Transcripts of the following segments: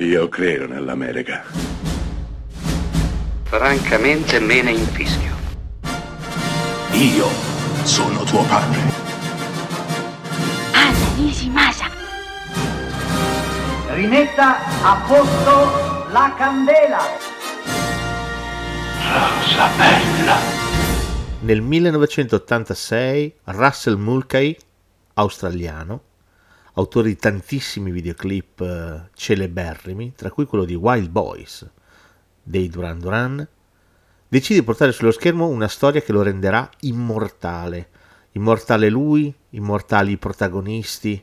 Io credo nell'America. Francamente me ne infischio. Io sono tuo padre. Anna Nishimasa. Rimetta a posto la candela. Rosa bella. Nel 1986 Russell Mulcahy, australiano, autore di tantissimi videoclip eh, celeberrimi, tra cui quello di Wild Boys dei Duran Duran, decide di portare sullo schermo una storia che lo renderà immortale. Immortale lui, immortali i protagonisti,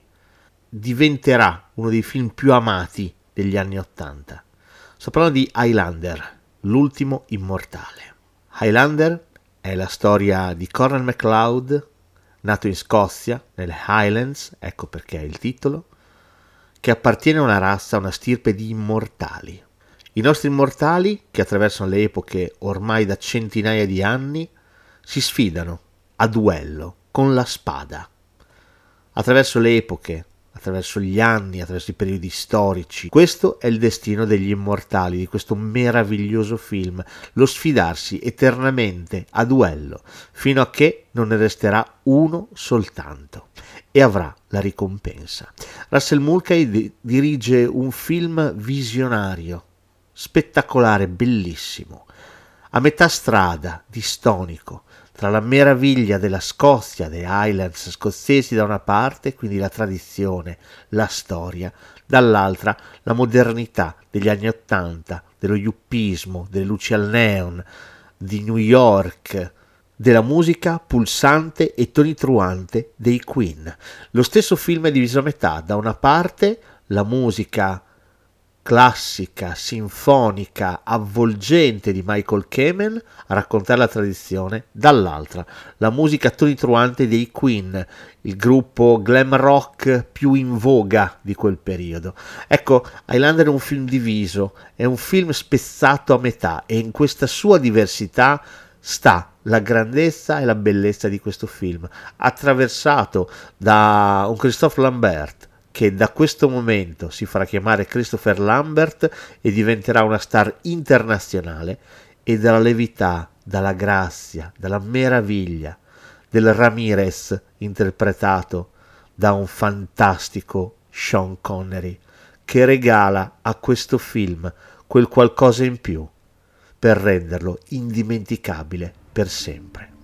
diventerà uno dei film più amati degli anni Ottanta. Sto parlando di Highlander, l'ultimo immortale. Highlander è la storia di Cornel MacLeod, nato in Scozia, nelle Highlands, ecco perché è il titolo, che appartiene a una razza, a una stirpe di immortali. I nostri immortali, che attraversano le epoche ormai da centinaia di anni, si sfidano a duello con la spada. Attraverso le epoche, attraverso gli anni, attraverso i periodi storici. Questo è il destino degli immortali di questo meraviglioso film, lo sfidarsi eternamente a duello, fino a che non ne resterà uno soltanto e avrà la ricompensa. Russell Mulcahy di- dirige un film visionario, spettacolare, bellissimo, a metà strada, distonico, tra la meraviglia della Scozia, dei Highlands scozzesi da una parte, quindi la tradizione, la storia, dall'altra la modernità degli anni Ottanta, dello yuppismo, delle luci al neon, di New York, della musica pulsante e tonitruante dei Queen. Lo stesso film è diviso a metà, da una parte la musica classica, sinfonica, avvolgente di Michael Kamen a raccontare la tradizione, dall'altra la musica tonitruante dei Queen, il gruppo glam rock più in voga di quel periodo. Ecco, Highlander è un film diviso, è un film spezzato a metà e in questa sua diversità sta la grandezza e la bellezza di questo film, attraversato da un Christophe Lambert che da questo momento si farà chiamare Christopher Lambert e diventerà una star internazionale e dalla levità, dalla grazia, dalla meraviglia del Ramirez interpretato da un fantastico Sean Connery che regala a questo film quel qualcosa in più per renderlo indimenticabile per sempre.